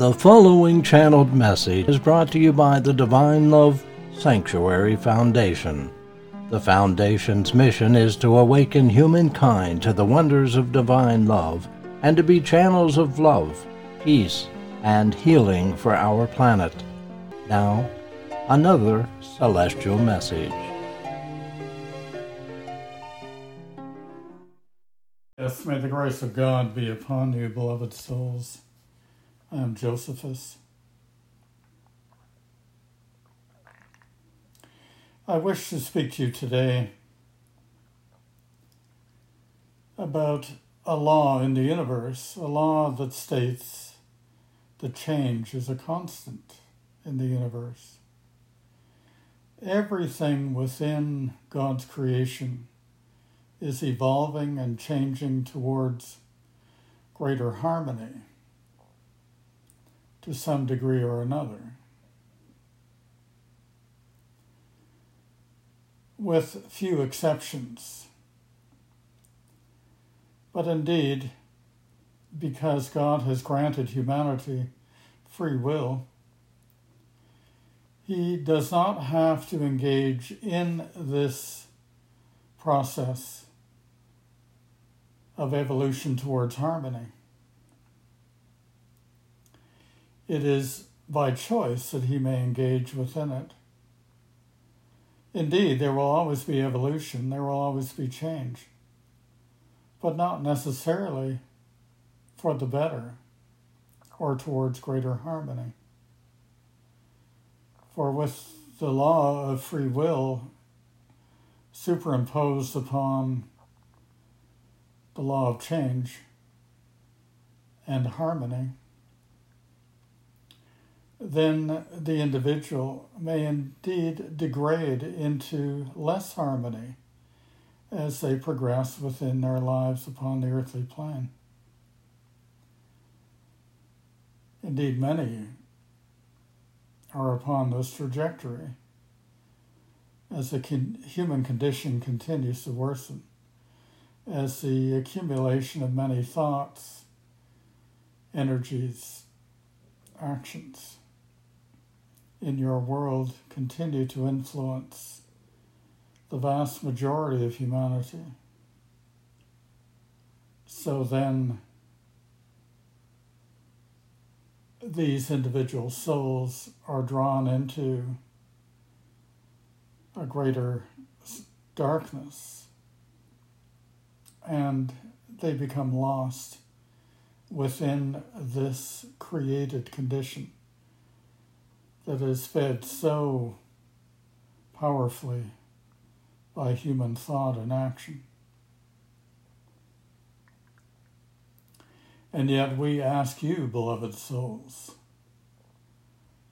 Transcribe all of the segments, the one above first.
The following channeled message is brought to you by the Divine Love Sanctuary Foundation. The Foundation's mission is to awaken humankind to the wonders of divine love and to be channels of love, peace, and healing for our planet. Now, another celestial message. Yes, may the grace of God be upon you, beloved souls. I am Josephus. I wish to speak to you today about a law in the universe, a law that states that change is a constant in the universe. Everything within God's creation is evolving and changing towards greater harmony to some degree or another. With few exceptions. But indeed, because God has granted humanity free will, he does not have to engage in this process of evolution towards harmony. It is by choice that he may engage within it. Indeed, there will always be evolution, there will always be change, but not necessarily for the better or towards greater harmony. For with the law of free will superimposed upon the law of change and harmony, then the individual may indeed degrade into less harmony as they progress within their lives upon the earthly plane. Indeed, many are upon this trajectory as the human condition continues to worsen as the accumulation of many thoughts, energies, actions in your world continue to influence the vast majority of humanity. So then, these individual souls are drawn into a greater darkness and they become lost within this created condition that is fed so powerfully by human thought and action. And yet we ask you, beloved souls,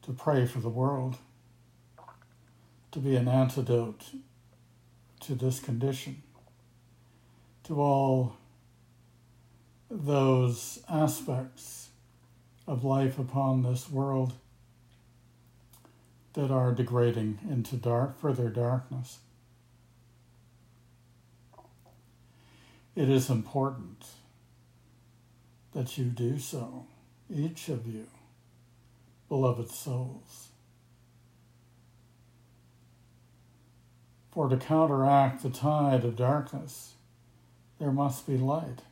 to pray for the world, to be an antidote to this condition to all those aspects of life upon this world that are degrading into dark, further darkness. It is important that you do so, each of you, beloved souls. For to counteract the tide of darkness, there must be light.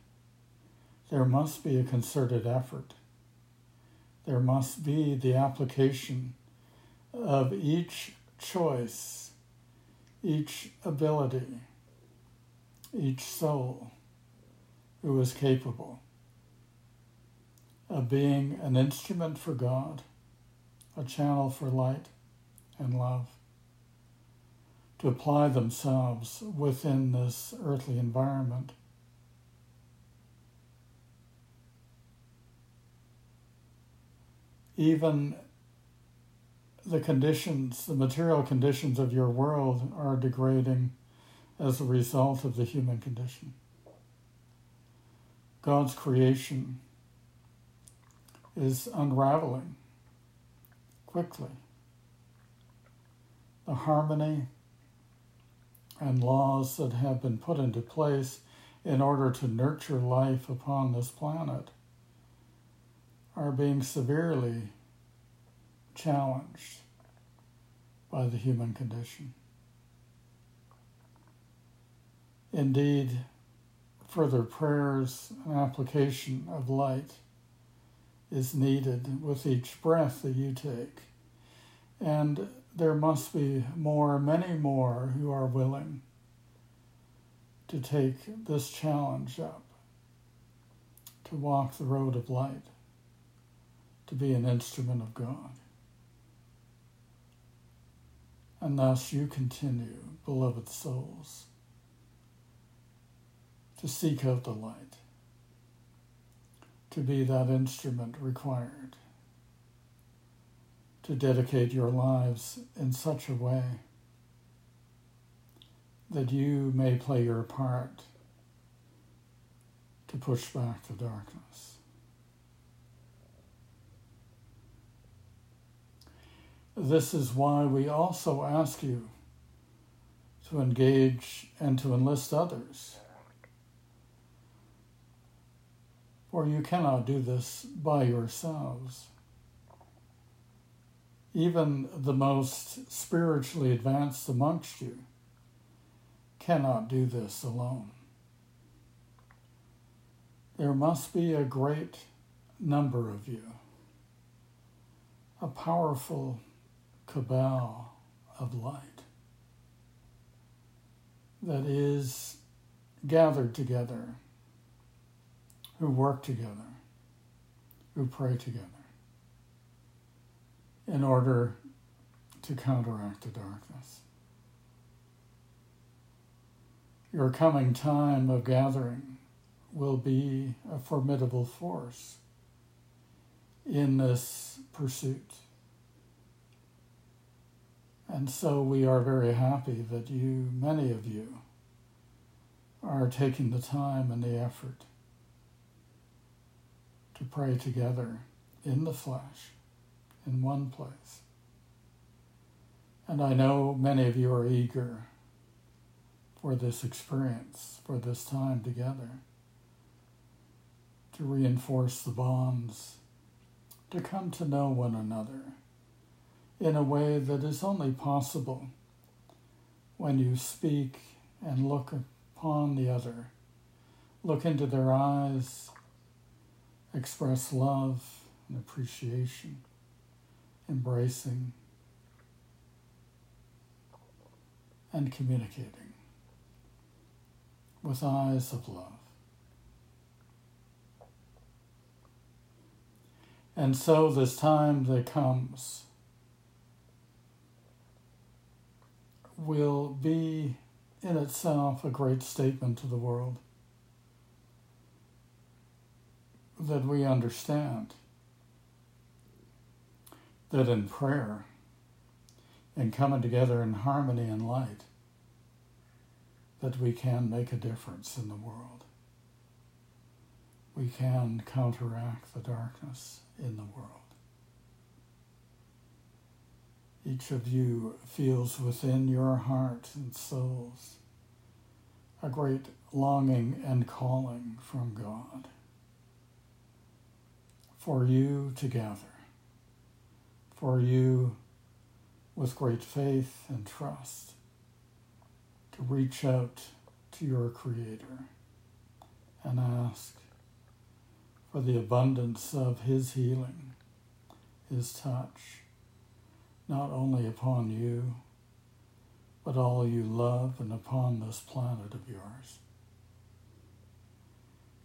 There must be a concerted effort. There must be the application of each choice, each ability, each soul who is capable of being an instrument for God, a channel for light and love to apply themselves within this earthly environment. Even the conditions, the material conditions of your world are degrading as a result of the human condition. God's creation is unraveling quickly. The harmony and laws that have been put into place in order to nurture life upon this planet are being severely challenged by the human condition. Indeed, further prayers and application of light is needed with each breath that you take. And there must be more, many more, who are willing to take this challenge up, to walk the road of light, to be an instrument of God. And thus you continue, beloved souls, to seek out the light, to be that instrument required, to dedicate your lives in such a way that you may play your part to push back the darkness. This is why we also ask you to engage and to enlist others. For you cannot do this by yourselves. Even the most spiritually advanced amongst you cannot do this alone. There must be a great number of you, a powerful cabal of light that is gathered together, who work together, who pray together in order to counteract the darkness. Your coming time of gathering will be a formidable force in this pursuit. And so we are very happy that you, many of you, are taking the time and the effort to pray together in the flesh, in one place. And I know many of you are eager for this experience, for this time together, to reinforce the bonds, to come to know one another in a way that is only possible when you speak and look upon the other, look into their eyes, express love and appreciation, embracing, and communicating with eyes of love. And so, this time that comes will be in itself a great statement to the world that we understand that in prayer and coming together in harmony and light that we can make a difference in the world. We can counteract the darkness in the world. Each of you feels within your hearts and souls a great longing and calling from God for you to gather, for you with great faith and trust to reach out to your Creator and ask for the abundance of His healing, His touch not only upon you, but all you love and upon this planet of yours.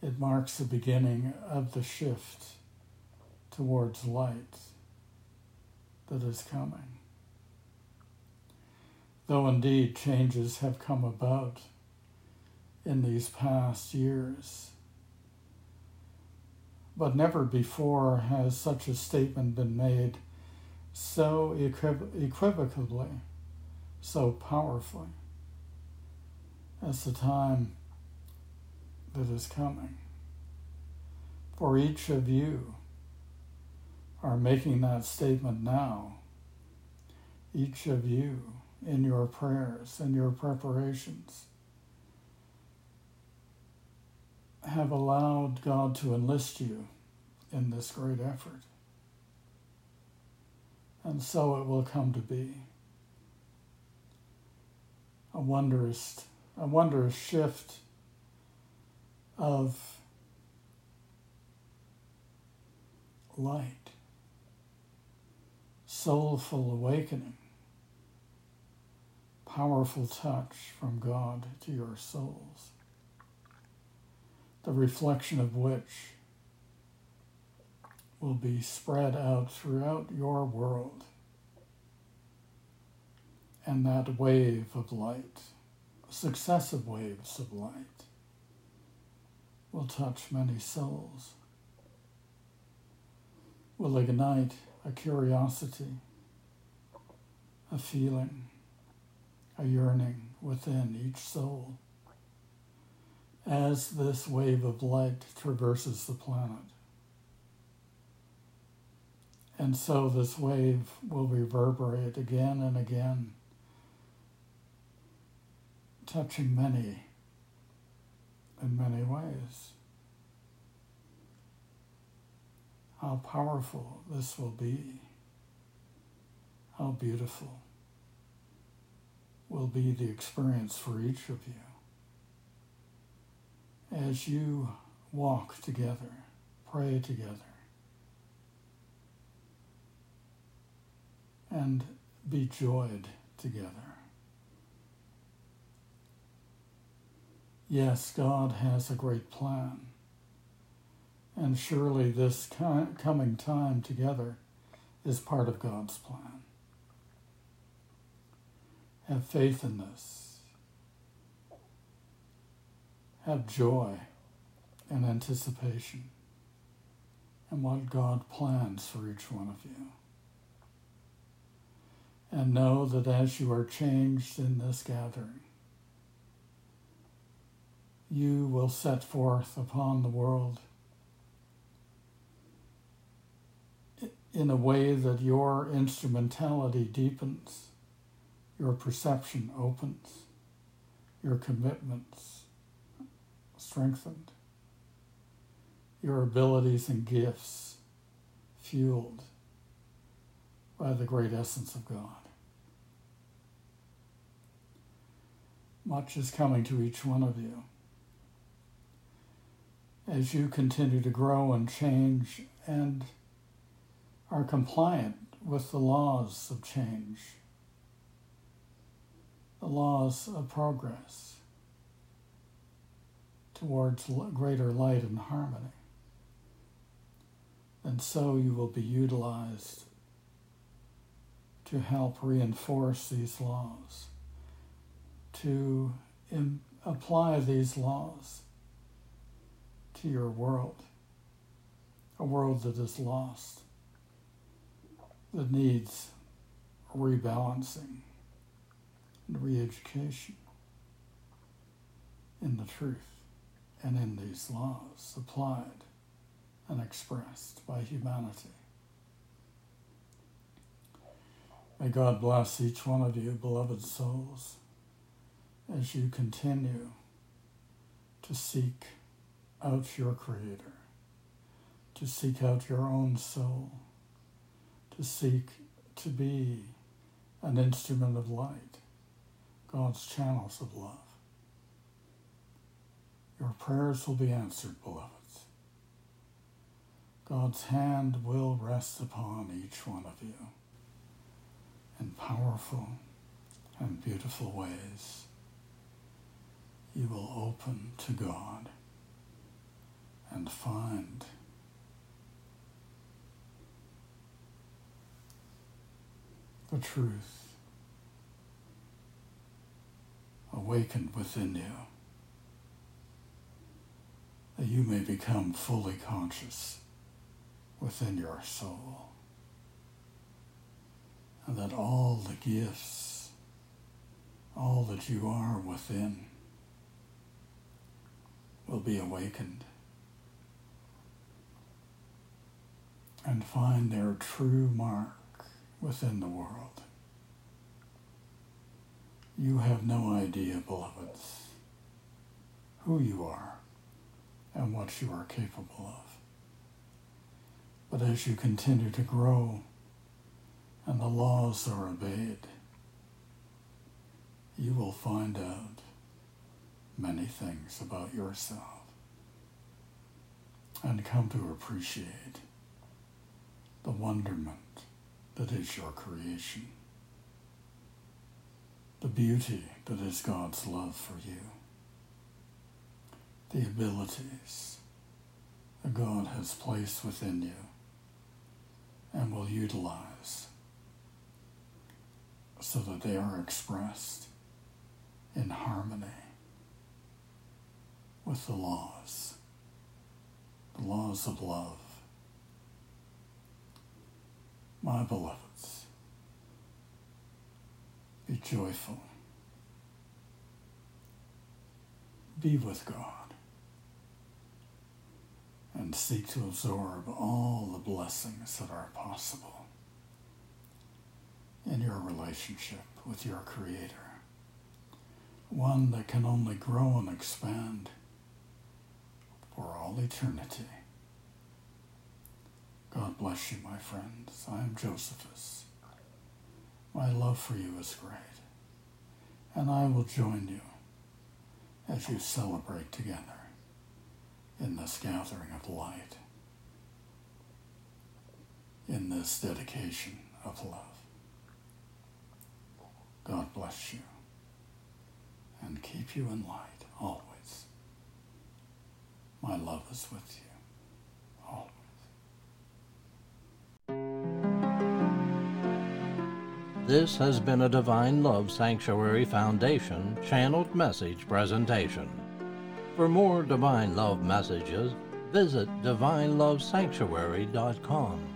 It marks the beginning of the shift towards light that is coming. Though indeed changes have come about in these past years, but never before has such a statement been made so equivocally, so powerfully as the time that is coming. For each of you are making that statement now. Each of you in your prayers and your preparations have allowed God to enlist you in this great effort. And so it will come to be. A wondrous, a wondrous shift of light, soulful awakening, powerful touch from God to your souls, the reflection of which will be spread out throughout your world. And that wave of light, successive waves of light, will touch many souls, will ignite a curiosity, a feeling, a yearning within each soul as this wave of light traverses the planet. And so this wave will reverberate again and again, touching many in many ways. How powerful this will be, how beautiful will be the experience for each of you as you walk together, pray together, and be joyed together. Yes, God has a great plan. And surely this coming time together is part of God's plan. Have faith in this. Have joy and anticipation in what God plans for each one of you and know that as you are changed in this gathering, you will set forth upon the world in a way that your instrumentality deepens, your perception opens, your commitments strengthened, your abilities and gifts fueled by the great essence of God. Much is coming to each one of you. As you continue to grow and change and are compliant with the laws of change, the laws of progress towards greater light and harmony. And so you will be utilized to help reinforce these laws to Im- apply these laws to your world, a world that is lost, that needs rebalancing and re education in the truth and in these laws applied and expressed by humanity. May God bless each one of you, beloved souls as you continue to seek out your Creator, to seek out your own soul, to seek to be an instrument of light, God's channels of love. Your prayers will be answered, beloveds. God's hand will rest upon each one of you in powerful and beautiful ways you will open to God and find the truth awakened within you, that you may become fully conscious within your soul, and that all the gifts, all that you are within, will be awakened and find their true mark within the world. You have no idea, beloveds, who you are and what you are capable of. But as you continue to grow and the laws are obeyed, you will find out many things about yourself. And come to appreciate the wonderment that is your creation, the beauty that is God's love for you, the abilities that God has placed within you and will utilize so that they are expressed in harmony with the laws, the laws of love. My beloveds, be joyful. Be with God and seek to absorb all the blessings that are possible in your relationship with your Creator, one that can only grow and expand for all eternity. God bless you, my friends. I am Josephus. My love for you is great, and I will join you as you celebrate together in this gathering of light, in this dedication of love. God bless you and keep you in light always. My love is with you. This has been a Divine Love Sanctuary Foundation channeled message presentation. For more Divine Love messages, visit divinelovesanctuary.com.